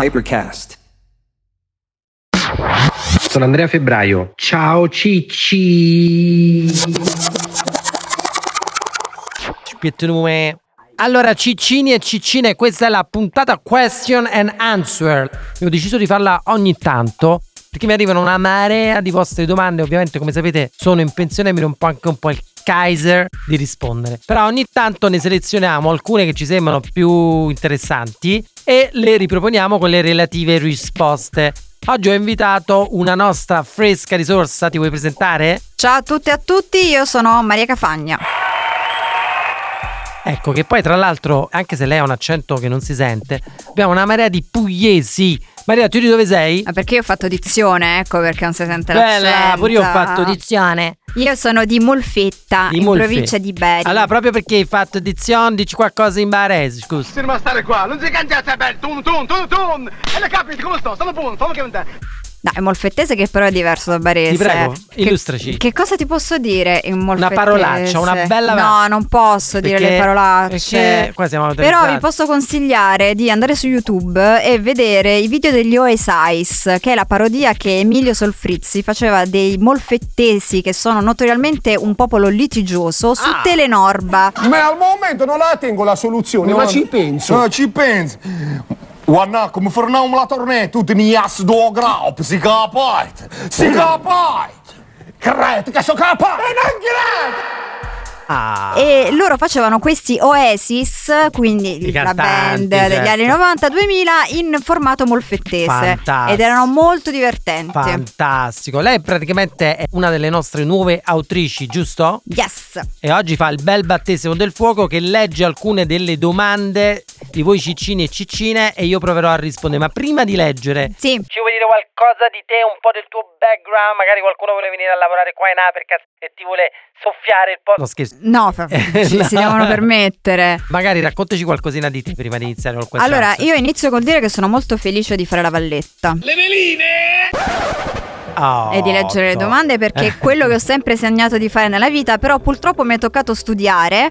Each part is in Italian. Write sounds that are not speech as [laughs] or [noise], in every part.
Hypercast. Sono Andrea Febbraio. Ciao Cicci. Allora, ciccini e ciccine, questa è la puntata question and answer. Io ho deciso di farla ogni tanto perché mi arrivano una marea di vostre domande. Ovviamente, come sapete, sono in pensione e mi rompo anche un po' il Kaiser di rispondere. Però ogni tanto ne selezioniamo alcune che ci sembrano più interessanti e le riproponiamo con le relative risposte. Oggi ho invitato una nostra fresca risorsa, ti vuoi presentare? Ciao a tutte e a tutti, io sono Maria Cafagna. Ecco che poi tra l'altro, anche se lei ha un accento che non si sente, abbiamo una marea di pugliesi. Maria, tu di dove sei? Ma perché io ho fatto dizione, ecco perché non si sente Bella, l'accento. pure io ho fatto dizione. Io sono di Molfetta, Di in Molfetta. provincia di Bari. Allora, proprio perché hai fatto dizione, dici qualcosa in barese, scusa. Se ma stare qua, non si cangiate bello, tun tun tun tun E le capite come sto, stanno buono, fammi che No, è molfettese che però è diverso da barese. Ti prego, Che- illustraci. Che, cosa ti posso dire in molfettese? parolaccia, una bella- No, non posso dire Perché- le parolacce. perché qua siamo Però vi posso consigliare di andare su YouTube e vedere i video degli Oesize, che è la parodia che Emilio Solfrizzi faceva dei molfettesi che sono notoriamente un popolo litigioso su Ah. Telenorba. Ma al momento non la tengo la soluzione, ma ci penso. No, ci pensi. Guarda, come forniamo la tornetta, tutti mi ass do graup, si capite, si capite. Crete, che so capite. E non crete. Ah. E loro facevano questi Oasis, quindi I la cantanti, band degli certo. anni 90-2000 in formato molfettese. Fantastico. Ed erano molto divertenti. Fantastico. Lei praticamente è una delle nostre nuove autrici, giusto? yes! E oggi fa il bel battesimo del fuoco che legge alcune delle domande di voi ciccini e ciccine e io proverò a rispondere. Ma prima di leggere, Sì, ci vuoi dire qualcosa di te, un po' del tuo background? Magari qualcuno vuole venire a lavorare qua in Apercas e ti vuole soffiare il po'. No, scherzo. No, [laughs] fa- ci si No. devono permettere. Magari raccontaci qualcosina di te prima di iniziare col questo. Allora, io inizio col dire che sono molto felice di fare la valletta Oh, e di leggere le domande perché è quello che ho sempre sognato di fare nella vita, però purtroppo mi è toccato studiare.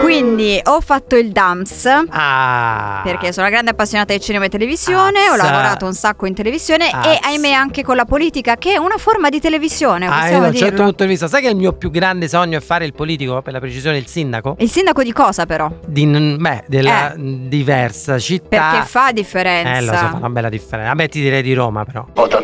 Quindi ho fatto il DAMS. Ah. Perché sono una grande appassionata di cinema e televisione, ho Azza. lavorato un sacco in televisione e Azza. ahimè anche con la politica, che è una forma di televisione, Ah, da un certo punto di vista, sai che il mio più grande sogno è fare il politico, per la precisione il sindaco? Il sindaco di cosa però? Di, beh, della diversa città. Perché fa differenza. Eh, lo so, fa una bella differenza. Vabbè, ti direi di Roma, però. Voto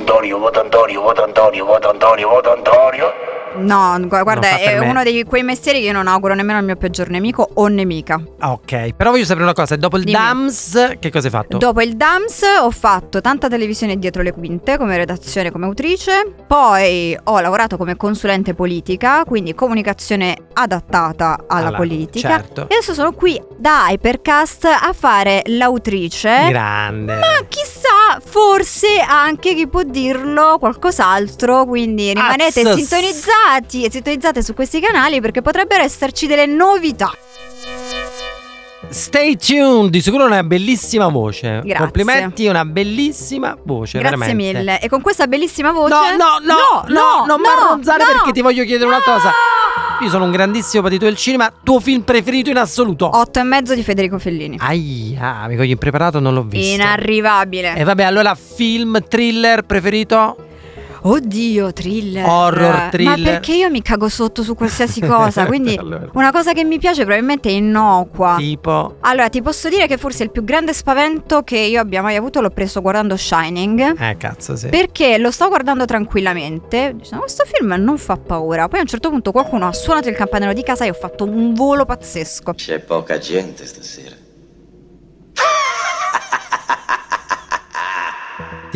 Voto Antonio, voto Antonio, voto Antonio, voto Antonio. No, gu- guarda, è uno di quei mestieri che io non auguro nemmeno al mio peggior nemico o nemica. Ah, ok. Però voglio sapere una cosa: dopo il Dimmi. DAMS, che cosa hai fatto? Dopo il DAMS ho fatto tanta televisione dietro le quinte come redazione, come autrice, poi ho lavorato come consulente politica, quindi comunicazione adattata alla, Alla- politica. certo. E adesso sono qui da Hypercast a fare l'autrice. Grande. Ma chissà, forse anche chi può dirlo qualcos'altro, quindi rimanete Azzos. sintonizzati e sintonizzate su questi canali perché potrebbero esserci delle novità. Stay tuned, di sicuro una bellissima voce. Grazie. Complimenti, una bellissima voce. Grazie veramente. mille. E con questa bellissima voce No, no, no, no, non mi arronzare no. perché ti voglio chiedere No! cosa. Io sono un grandissimo patito del cinema. Tuo film preferito in assoluto? Otto e mezzo di Federico Fellini. Aia, mi cogli impreparato, non l'ho visto. Inarrivabile. E vabbè, allora film thriller preferito? Oddio, thriller. Horror, thriller. Ma perché io mi cago sotto su qualsiasi cosa? [laughs] Quindi Allora. una cosa che mi piace probabilmente è innocua. Tipo Allora, ti posso dire che forse il più grande spavento che io abbia mai avuto l'ho preso guardando Shining. Eh, cazzo, sì. Perché lo sto guardando tranquillamente, dicendo questo film non fa paura. Poi a un certo punto qualcuno ha suonato il campanello di casa e ho fatto un volo pazzesco. C'è poca gente stasera.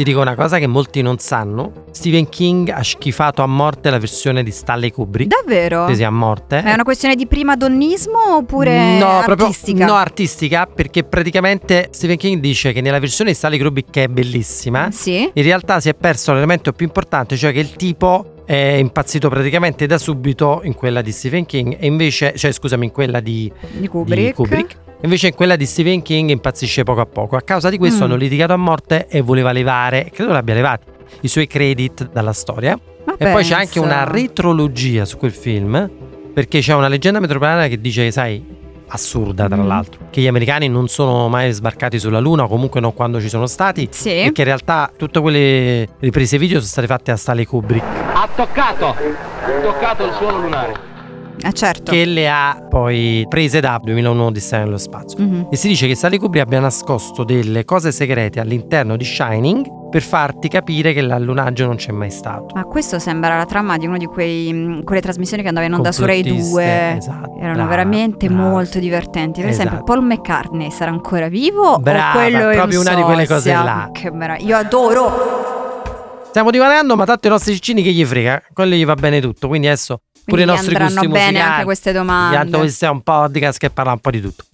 Ti dico una cosa che molti non sanno. Stephen King ha schifato a morte la versione di Stanley Kubrick. Davvero? Sì, a morte. È una questione di prima donnismo oppure no, artistica? proprio no, artistica, perché praticamente Stephen King dice che nella versione di Stanley Kubrick che è bellissima, Sì. in realtà si è perso l'elemento più importante, cioè che il tipo è impazzito praticamente da subito in quella di Stephen King e invece, cioè scusami, in quella di, Di Kubrick. di Kubrick. Invece in quella di Stephen King impazzisce poco a poco. A causa di questo Mm. hanno litigato a morte e voleva levare, credo l'abbia levati, i suoi credit dalla storia. Ma E poi c'è anche una retrologia su quel film, perché c'è una leggenda metropolitana che dice sai, assurda tra Mhm. l'altro, che gli americani non sono mai sbarcati sulla Luna, o comunque non quando ci sono stati, Sì. e che in realtà tutte quelle riprese video sono state fatte a Stanley Kubrick, toccato, ha toccato il suolo lunare. Eh, certo. che le ha poi prese da 2001 Odissea nello spazio. Mhm. E si dice che Stanley Kubrick abbia nascosto delle cose segrete all'interno di Shining per farti capire che l'allunaggio non c'è mai stato. Ma questo sembra la trama di una di quei, mh, quelle trasmissioni che andava in onda su Rai Complottiste, 2. esatto. Erano Brava, veramente brava. molto divertenti. Per esempio, Esatto. Paul McCartney sarà ancora vivo? Brava, o quello è proprio un una di quelle cose là. Che meraviglia. Io adoro. Stiamo divagando, ma tanto i nostri ciccini che gli frega, quello gli va bene tutto. Quindi adesso pure i Quindi nostri andranno gusti bene musicali. anche queste domande. Tanto questo è un podcast che parla un po' di tutto.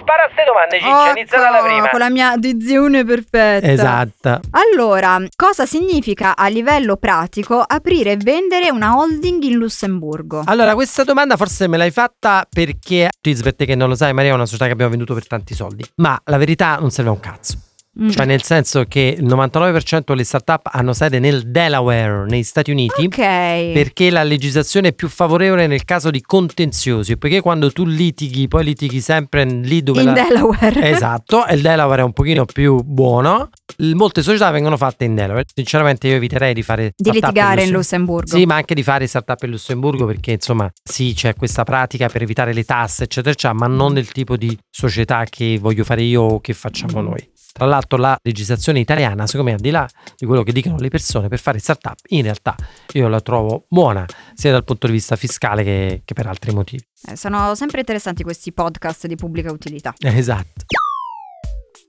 Spara a ste domande, Ciccia, inizia dalla Ecco, prima. Con la mia dizione perfetta. Esatto. Allora, cosa significa a livello pratico aprire e vendere una holding in Lussemburgo? Allora, questa domanda forse me l'hai fatta perché Tisbert, che non lo sai, Maria è una società che abbiamo venduto per tanti soldi. Ma la verità non serve a un cazzo. Mm. Cioè, nel senso che il 99% delle startup hanno sede nel Delaware, negli Stati Uniti. ok. Perché la legislazione è più favorevole nel caso di contenziosi, perché quando tu litighi, poi litighi sempre lì dove in la... Delaware. [laughs] Esatto, e il Delaware è un pochino più buono. Molte società vengono fatte in Delaware. Sinceramente io eviterei di fare Di litigare in Lussem- Lussemburgo. Sì, ma anche di fare startup in Lussemburgo perché insomma sì, c'è questa pratica per evitare le tasse, eccetera, eccetera, ma non del tipo di società che voglio fare io o che facciamo noi. Tra l'altro la legislazione italiana, secondo me, al di là di quello che dicono le persone per fare startup, in realtà io la trovo buona sia dal punto di vista fiscale che, che per altri motivi. Eh, sono sempre interessanti questi podcast di pubblica utilità. [laughs] Esatto.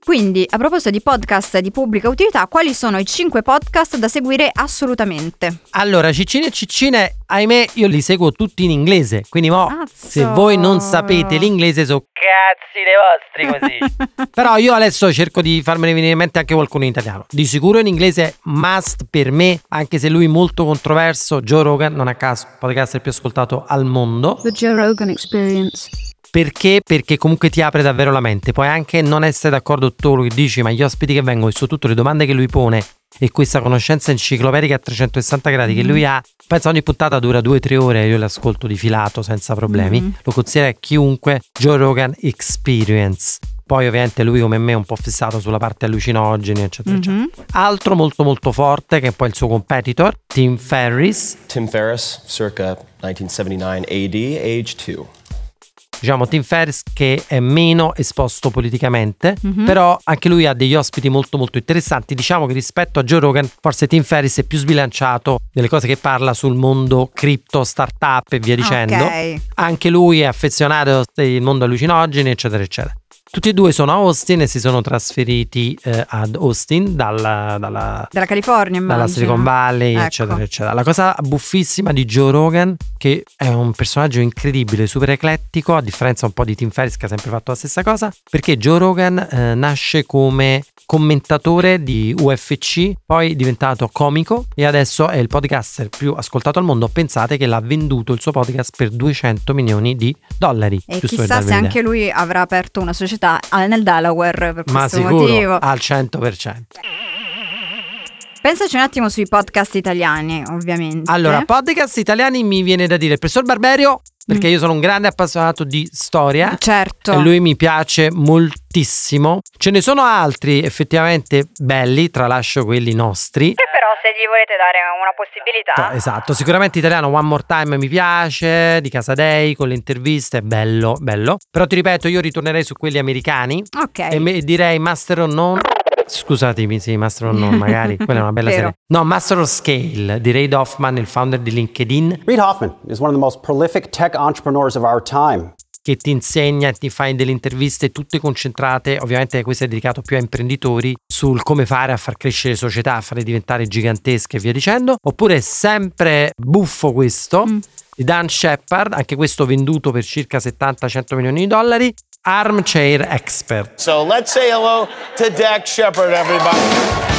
Quindi, a proposito di podcast di pubblica utilità, quali sono i 5 podcast da seguire assolutamente? Allora, Ciccine e Ciccine, ahimè, io li seguo tutti in inglese, quindi mo, Cazzo. se voi non sapete l'inglese, so cazzi dei vostri così. [laughs] Però io adesso cerco di farmene venire in mente anche qualcuno in italiano. Di sicuro in inglese must per me, anche se lui è molto controverso, Joe Rogan, non a caso, podcast più ascoltato al mondo. The Joe Rogan Experience. Perché? Perché comunque ti apre davvero la mente. Puoi anche non essere d'accordo con tutto quello che dici, ma gli ospiti che vengono e soprattutto le domande che lui pone e questa conoscenza enciclopedica a 360 gradi che lui ha, penso ogni puntata dura 2-3 ore e io l'ascolto di filato senza problemi. Mhm. Lo considera chiunque Joe Rogan Experience. Poi ovviamente lui come me è un po' fissato sulla parte allucinogeni, eccetera, eccetera. Mhm. Altro molto molto forte, che è poi il suo competitor, Tim Ferriss. Tim Ferriss, circa 1979 AD, age 2. Diciamo Tim Ferriss che è meno esposto politicamente, Mhm. però anche lui ha degli ospiti molto molto interessanti. Diciamo che rispetto a Joe Rogan, forse Tim Ferriss è più sbilanciato delle cose che parla sul mondo cripto, startup e via dicendo. Ok. Anche lui è affezionato al mondo allucinogeni, eccetera, eccetera. Tutti e due sono a Austin e si sono trasferiti eh, ad Austin dalla, dalla Dalla California, immagino. dalla Silicon Valley, Ecco. eccetera, eccetera. La cosa buffissima di Joe Rogan, che è un personaggio incredibile, super eclettico, a differenza un po' di Tim Ferriss che ha sempre fatto la stessa cosa, perché Joe Rogan eh, nasce come commentatore di UFC, poi è diventato comico e adesso è il podcaster più ascoltato al mondo. Pensate che l'ha venduto il suo podcast per 200 milioni di dollari. E chissà se anche lui avrà aperto una società ah, nel Delaware per Ma questo sicuro, motivo. al 100%. Pensaci un attimo sui podcast italiani, ovviamente. Allora, podcast italiani mi viene da dire il professor Barberio, perché io sono un grande appassionato di storia. certo. E lui mi piace moltissimo. Ce ne sono altri effettivamente belli, tralascio quelli nostri. Però se gli volete dare una possibilità. Esatto, sicuramente italiano One More Time mi piace, di Casadei con le interviste, bello, bello. Però ti ripeto, io ritornerei su quelli americani Ok. e me- direi Master of None. Scusatemi, sì, Master of None magari, [laughs] quella è una bella serie. No, Master of Scale di Reid Hoffman, il founder di LinkedIn. Reid Hoffman is one of the most prolific tech entrepreneurs of our time. Che ti insegna, ti fai delle interviste tutte concentrate, ovviamente questo è dedicato più a imprenditori, sul come fare a far crescere società, a farle diventare gigantesche e via dicendo, oppure è sempre buffo questo, di Dan Shepard, anche questo venduto per circa 70-100 milioni di dollari, Armchair Expert. So let's say hello to Dak Shepard, everybody.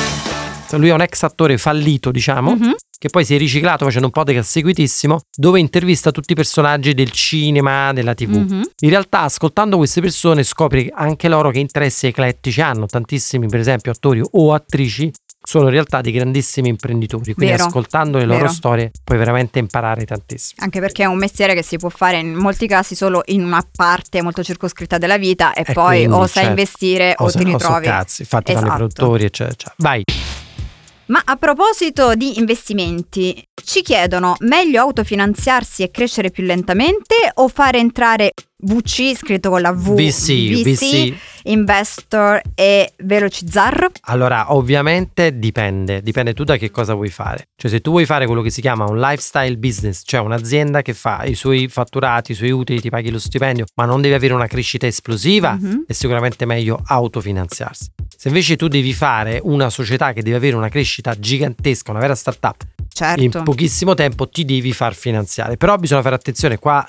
Lui è un ex attore fallito, diciamo, che poi si è riciclato facendo un podcast seguitissimo dove intervista tutti i personaggi del cinema, della TV. Mhm. In realtà, ascoltando queste persone, scopri anche loro che interessi eclettici hanno. Tantissimi, per esempio, attori o attrici sono in realtà dei grandissimi imprenditori, quindi Vero, ascoltando le loro vero. storie puoi veramente imparare tantissimo. Anche perché è un mestiere che si può fare in molti casi solo in una parte molto circoscritta della vita e, E poi quindi, o sai certo, investire o, se- ti so ritrovi. cazzi, infatti fanno i Esatto. produttori, eccetera, eccetera. Vai. Ma a proposito di investimenti, ci chiedono meglio autofinanziarsi e crescere più lentamente o fare entrare VC scritto con la V, VC, VC. investor e velocizzar? Allora, ovviamente dipende, dipende tu da che cosa vuoi fare. Cioè, se tu vuoi fare quello che si chiama un lifestyle business, cioè un'azienda che fa i suoi fatturati, i suoi utili, ti paghi lo stipendio, ma non devi avere una crescita esplosiva, Mhm. è sicuramente meglio autofinanziarsi. Se invece tu devi fare una società che deve avere una crescita gigantesca, una vera startup, Certo. in pochissimo tempo ti devi far finanziare. Però bisogna fare attenzione qua.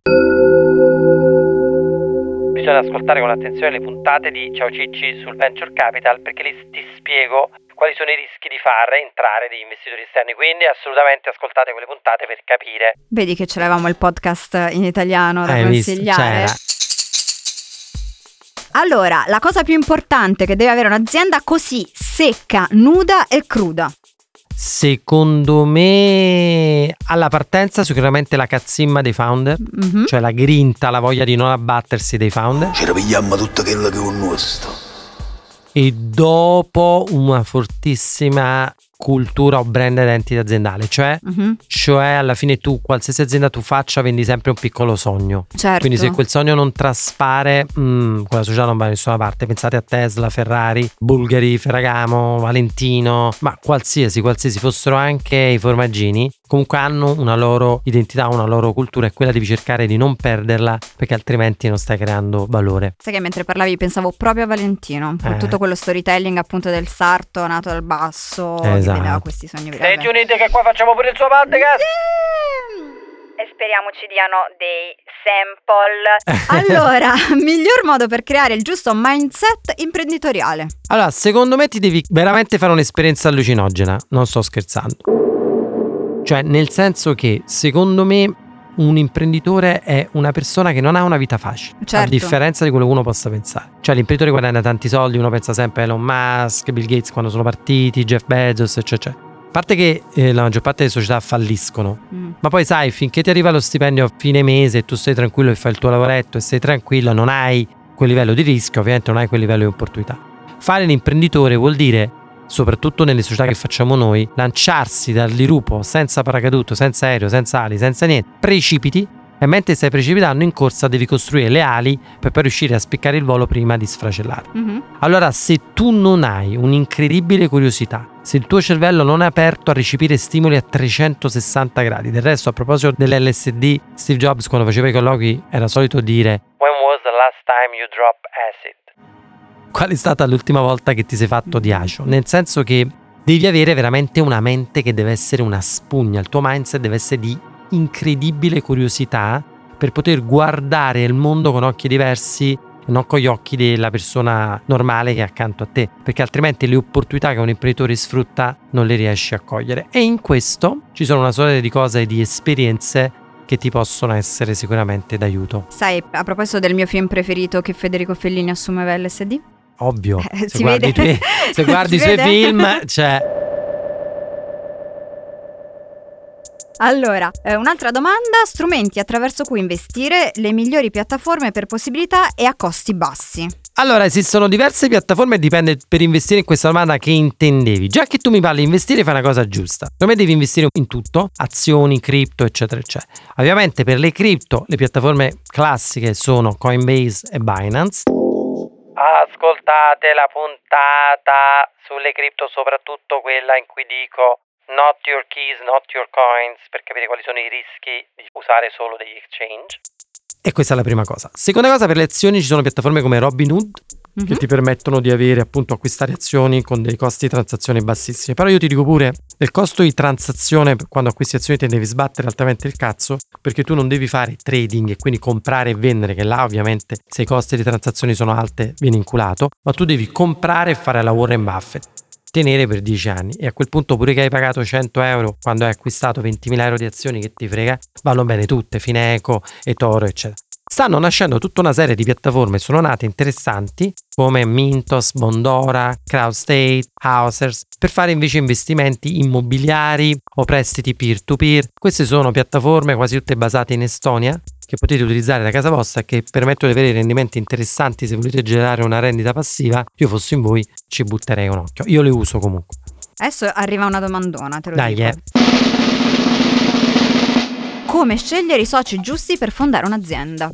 Bisogna ascoltare con attenzione le puntate di Ciao Cicci sul Venture Capital perché lì ti spiego quali sono i rischi di far entrare degli investitori esterni. Quindi assolutamente ascoltate quelle puntate per capire. Vedi che ce l'avevamo il podcast in italiano da Hai visto? consigliare. Allora, la cosa più importante che deve avere un'azienda così secca, nuda e cruda. Secondo me alla partenza sicuramente la cazzimma dei founder, Mhm. cioè la grinta, la voglia di non abbattersi dei founder. Ci ripigliamo tutto quello che è un nostro. e dopo una fortissima cultura o brand identity aziendale, cioè, Mhm. cioè alla fine tu, qualsiasi azienda tu faccia, vendi sempre un piccolo sogno. Certo. Quindi se quel sogno non traspare, mm, quella società non va da nessuna parte. Pensate a Tesla, Ferrari, Bulgari, Ferragamo, Valentino, ma qualsiasi, qualsiasi fossero anche i formaggini, comunque hanno una loro identità, una loro cultura e quella devi cercare di non perderla perché altrimenti non stai creando valore. Sai che mentre parlavi pensavo proprio a Valentino, con Eh. tutto quello storytelling appunto del sarto nato dal basso, che Esatto. vedeva questi sogni. Stati Uniti che qua facciamo pure il suo podcast. E speriamo ci diano dei sample. [laughs] allora, [laughs] miglior modo per creare il giusto mindset imprenditoriale. Allora, secondo me ti devi veramente fare un'esperienza allucinogena, non sto scherzando. Cioè, nel senso che secondo me un imprenditore è una persona che non ha una vita facile, a Certo. differenza di quello che uno possa pensare. Cioè, l'imprenditore guadagna tanti soldi, uno pensa sempre a Elon Musk, Bill Gates quando sono partiti, Jeff Bezos, eccetera. A parte che eh, la maggior parte delle società falliscono, Mm. ma poi sai, finché ti arriva lo stipendio a fine mese e tu stai tranquillo e fai il tuo lavoretto e sei tranquillo, non hai quel livello di rischio, ovviamente non hai quel livello di opportunità. Fare l'imprenditore vuol dire, soprattutto nelle società che facciamo noi, lanciarsi dal dirupo senza paracadute, senza aereo, senza ali, senza niente, precipiti e mentre stai precipitando in corsa devi costruire le ali per poi riuscire a spiccare il volo prima di sfracellare. Mhm. Allora, se tu non hai un'incredibile curiosità, se il tuo cervello non è aperto a recepire stimoli a 360 gradi, del resto a proposito dell'LSD, Steve Jobs quando faceva i colloqui era solito dire When was the last time you dropped acid? Qual è stata l'ultima volta che ti sei fatto di acio? Nel senso che devi avere veramente una mente che deve essere una spugna, il tuo mindset deve essere di incredibile curiosità per poter guardare il mondo con occhi diversi e non con gli occhi della persona normale che è accanto a te, perché altrimenti le opportunità che un imprenditore sfrutta non le riesci a cogliere. E in questo ci sono una serie di cose e di esperienze che ti possono essere sicuramente d'aiuto. Sai, a proposito del mio film preferito che Federico Fellini assumeva LSD? Ovvio, Eh, se guardi, tuoi- se [laughs] guardi i suoi film, cioè Allora, eh, un'altra domanda, strumenti attraverso cui investire, le migliori piattaforme per possibilità e a costi bassi. Allora, esistono diverse piattaforme dipende per investire in questa domanda che intendevi. Già che tu mi parli di investire, fai una cosa giusta. Secondo me devi investire in tutto, azioni, cripto, eccetera, eccetera. Ovviamente per le cripto, le piattaforme classiche sono Coinbase e Binance. Ascoltate la puntata sulle cripto, soprattutto quella in cui dico not your keys, not your coins, per capire quali sono i rischi di usare solo degli exchange. E questa è la prima cosa. Seconda cosa, per le azioni ci sono piattaforme come Robinhood che ti permettono di avere appunto acquistare azioni con dei costi di transazione bassissimi. Però io ti dico pure, il costo di transazione quando acquisti azioni te ne devi sbattere altamente il cazzo perché tu non devi fare trading e quindi comprare e vendere, che là ovviamente se i costi di transazione sono alte viene inculato, ma tu devi comprare e fare la Warren Buffett tenere per 10 anni. E a quel punto pure che hai pagato 100 euro quando hai acquistato 20.000 euro di azioni che ti frega vanno bene tutte, Fineco e Toro eccetera stanno nascendo tutta una serie di piattaforme, sono nate interessanti come Mintos, Bondora, CrowdState, Housers, per fare invece investimenti immobiliari o prestiti peer-to-peer. Queste sono piattaforme quasi tutte basate in Estonia che potete utilizzare da casa vostra e che permettono di avere rendimenti interessanti se volete generare una rendita passiva. Io fossi in voi ci butterei un occhio. Io le uso comunque. Adesso arriva una domandona, te lo Dai, dico. eh. Come scegliere i soci giusti per fondare un'azienda?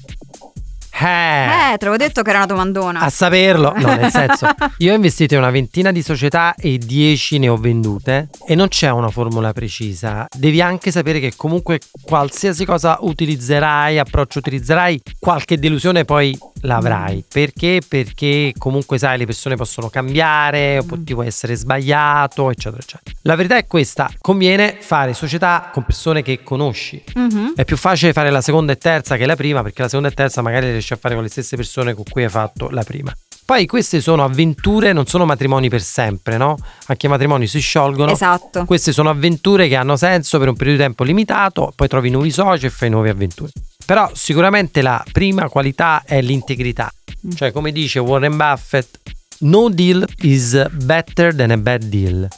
Eh. Eh, te l'avevo detto che era una domandona. A saperlo, no, nel senso, [laughs] io ho investito in una ventina di società e 10 ne ho vendute e non c'è una formula precisa. Devi anche sapere che comunque qualsiasi cosa utilizzerai, approccio utilizzerai, qualche delusione poi l'avrai. Perché? Perché comunque sai, le persone possono cambiare, o po- ti può essere sbagliato, eccetera, eccetera. La verità è questa, conviene fare società con persone che conosci. Mhm. È più facile fare la seconda e terza che la prima, perché la seconda e terza magari le riesci a fare con le stesse persone con cui hai fatto la prima. Poi queste sono avventure, non sono matrimoni per sempre, no? Anche i matrimoni si sciolgono. Esatto. Queste sono avventure che hanno senso per un periodo di tempo limitato, poi trovi nuovi soci e fai nuove avventure. Però sicuramente la prima qualità è l'integrità. Cioè, come dice Warren Buffett, no deal is better than a bad deal.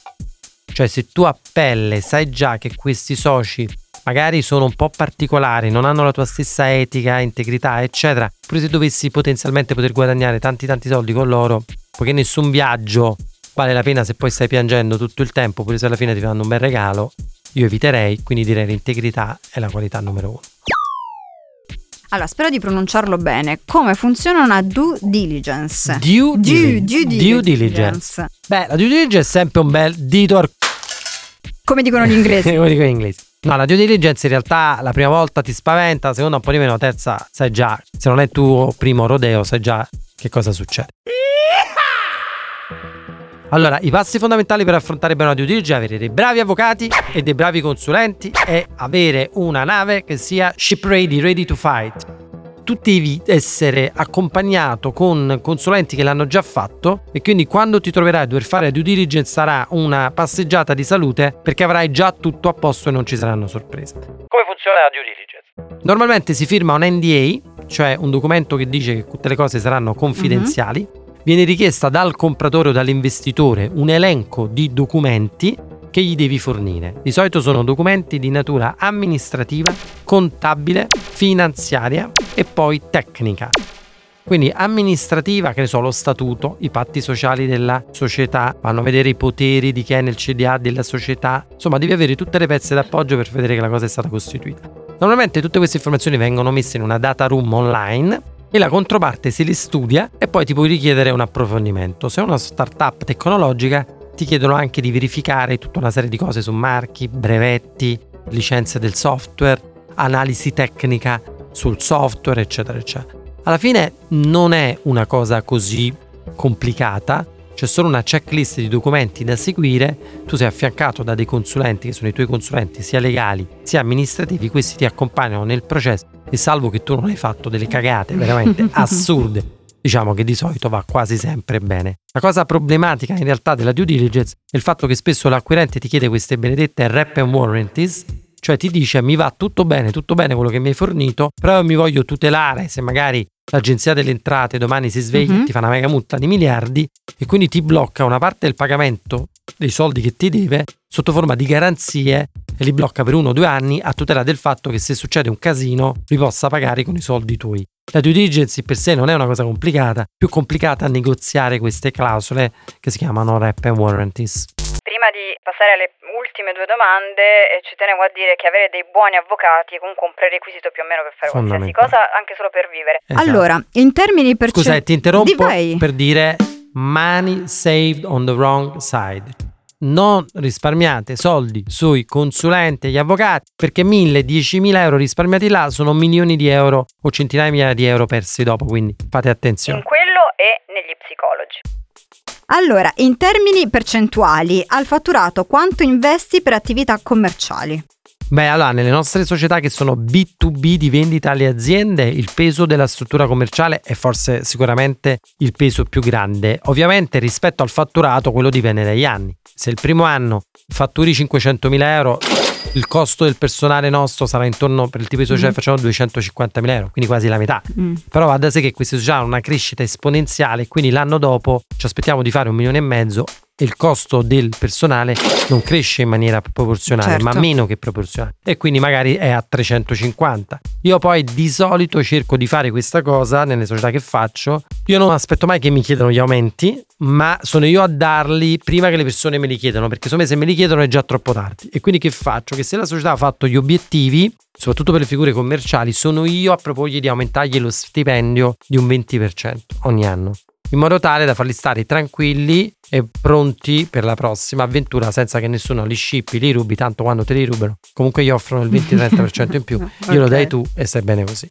Cioè, se tu a pelle sai già che questi soci magari sono un po' particolari, non hanno la tua stessa etica, integrità, eccetera, pure se dovessi potenzialmente poter guadagnare tanti tanti soldi con loro, poiché nessun viaggio vale la pena se poi stai piangendo tutto il tempo, pure se alla fine ti fanno un bel regalo, io eviterei, quindi direi l'integrità è la qualità numero uno. Allora, spero di pronunciarlo bene. Come funziona una due diligence? Due, Due, due due diligence. Beh, la due diligence è sempre un bel dito al Come dicono gli inglesi. [laughs] Come dico in inglese. No, la due diligence in realtà la prima volta ti spaventa, la seconda un po' di meno, la terza sai già, se non è tuo primo rodeo, sai già che cosa succede. Allora, i passi fondamentali per affrontare bene una due diligence è avere dei bravi avvocati e dei bravi consulenti e avere una nave che sia ship ready, ready to fight. Tu devi essere accompagnato con consulenti che l'hanno già fatto e quindi quando ti troverai a dover fare due diligence sarà una passeggiata di salute perché avrai già tutto a posto e non ci saranno sorprese. Come funziona la due diligence? Normalmente si firma un NDA, cioè un documento che dice che tutte le cose saranno confidenziali. Viene richiesta dal compratore o dall'investitore un elenco di documenti che gli devi fornire. Di solito sono documenti di natura amministrativa, contabile, finanziaria e poi tecnica. Quindi amministrativa, che ne so, lo statuto, i patti sociali della società, vanno a vedere i poteri di chi è nel CDA della società. Insomma, devi avere tutte le pezze d'appoggio per vedere che la cosa è stata costituita. Normalmente tutte queste informazioni vengono messe in una data room online e la controparte se le studia e poi ti puoi richiedere un approfondimento. Se è una startup tecnologica ti chiedono anche di verificare tutta una serie di cose su marchi, brevetti, licenze del software, analisi tecnica sul software, eccetera, eccetera. Alla fine non è una cosa così complicata, c'è solo una checklist di documenti da seguire, tu sei affiancato da dei consulenti che sono i tuoi consulenti sia legali sia amministrativi, questi ti accompagnano nel processo e salvo che tu non hai fatto delle cagate veramente [laughs] assurde, diciamo che di solito va quasi sempre bene. La cosa problematica in realtà della due diligence è il fatto che spesso l'acquirente ti chiede queste benedette rep and warranties, cioè ti dice mi va tutto bene, tutto bene quello che mi hai fornito, però io mi voglio tutelare se magari l'agenzia delle entrate domani si sveglia e ti fa una mega multa di miliardi e quindi ti blocca una parte del pagamento dei soldi che ti deve sotto forma di garanzie e li blocca per uno o due anni a tutela del fatto che se succede un casino li possa pagare con i soldi tuoi. La due diligence per sé non è una cosa complicata, più complicata a negoziare queste clausole che si chiamano rep and warranties. Prima di passare alle ultime due domande, eh, ci tenevo a dire che avere dei buoni avvocati è comunque un prerequisito più o meno per fare qualsiasi cosa, anche solo per vivere. Esatto. Allora, in termini per Scusa, eh, ti interrompo Di per dire money saved on the wrong side. Non risparmiate soldi sui consulenti e gli avvocati perché 1000, 10.000 euro risparmiati là sono milioni di euro o centinaia di migliaia di euro persi dopo, quindi fate attenzione. In quello e negli psicologi. Allora, in termini percentuali, al fatturato quanto investi per attività commerciali? Beh, allora, nelle nostre società che sono B2B di vendita alle aziende, il peso della struttura commerciale è forse sicuramente il peso più grande. Ovviamente rispetto al fatturato quello dipende dagli anni. Se il primo anno fatturi 500.000 euro, il costo del personale nostro sarà intorno per il tipo di società che facciamo 250.000 euro, quindi quasi la metà. Mm. Però va da sé che queste società hanno una crescita esponenziale, quindi l'anno dopo ci aspettiamo di fare un milione e mezzo il costo del personale non cresce in maniera proporzionale, Certo. ma meno che proporzionale. E quindi magari è a 350. Io poi di solito cerco di fare questa cosa nelle società che faccio. Io non aspetto mai che mi chiedano gli aumenti, ma sono io a darli prima che le persone me li chiedano, perché secondo me se me li chiedono è già troppo tardi. E quindi che faccio? Che se la società ha fatto gli obiettivi, soprattutto per le figure commerciali, sono io a proporgli di aumentargli lo stipendio di un 20% ogni anno. In modo tale da farli stare tranquilli e pronti per la prossima avventura senza che nessuno li scippi, li rubi, tanto quando te li rubano. Comunque gli offrono il 20-30% in più, [laughs] glielo Ok. dai tu e stai bene così.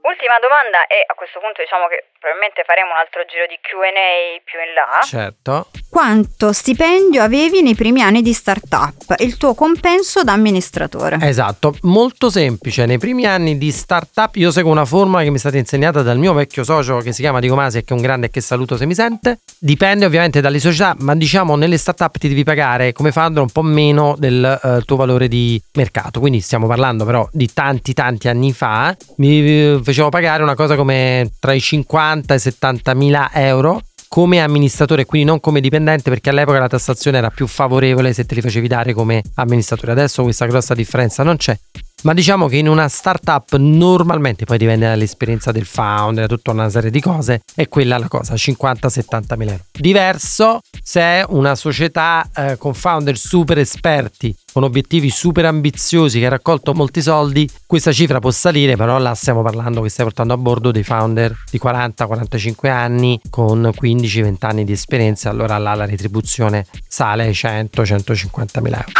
Ultima domanda e a questo punto diciamo che probabilmente faremo un altro giro di Q&A più in là. Certo. Quanto stipendio avevi nei primi anni di startup e il tuo compenso da amministratore? Esatto, molto semplice. Nei primi anni di startup io seguo una formula che mi è stata insegnata dal mio vecchio socio che si chiama Dico Masi e che è un grande e che saluto se mi sente. Dipende ovviamente dalle società, ma diciamo nelle startup ti devi pagare come founder un po' meno del eh, tuo valore di mercato. Quindi stiamo parlando però di tanti tanti anni fa. Mi eh, facevo pagare una cosa come tra i 50 e i 70 mila euro come amministratore, quindi non come dipendente, perché all'epoca la tassazione era più favorevole se te li facevi dare come amministratore. Adesso questa grossa differenza non c'è. Ma diciamo che in una startup normalmente poi dipende dall'esperienza del founder, da tutta una serie di cose, è quella la cosa, 50-70 mila euro. Diverso se è una società eh, con founder super esperti, con obiettivi super ambiziosi, che ha raccolto molti soldi, questa cifra può salire, però là stiamo parlando che stai portando a bordo dei founder di 40-45 anni con 15-20 anni di esperienza, allora là la retribuzione sale ai 100-150 mila euro.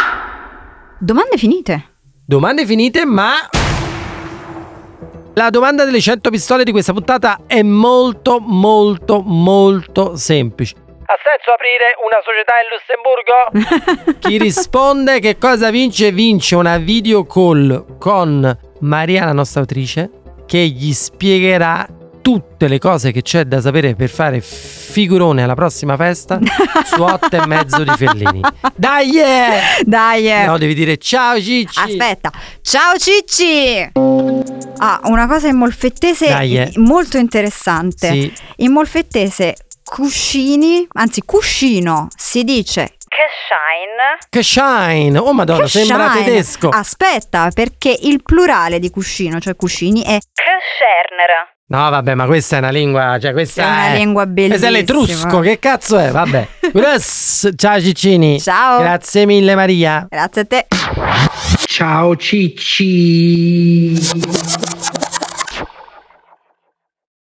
Domande finite. Domande finite, ma la domanda delle 100 pistole di questa puntata è molto molto molto semplice. Ha senso aprire una società in Lussemburgo? [laughs] Chi risponde che cosa vince? Vince una video call con Maria, la nostra autrice, che gli spiegherà tutte le cose che c'è da sapere per fare figurone alla prossima festa su [laughs] 8 e mezzo di Fellini. Dai! eh! Dai, eh. No, devi dire ciao Cicci. Aspetta, ciao Cicci! Ah, una cosa in molfettese Dai, eh. molto interessante. Sì. In molfettese cuscini, anzi cuscino, si dice Che shine? Che shine! Oh madonna, che sembra shine. tedesco. Aspetta, perché il plurale di cuscino, cioè cuscini, è Che scherner? No, vabbè, ma questa è una lingua, cioè questa È una è lingua Questa è bellissima. l'etrusco, che cazzo è? Vabbè. [laughs] Ciao Ciccini. Ciao. Grazie mille Maria. Grazie a te. Ciao Cicci.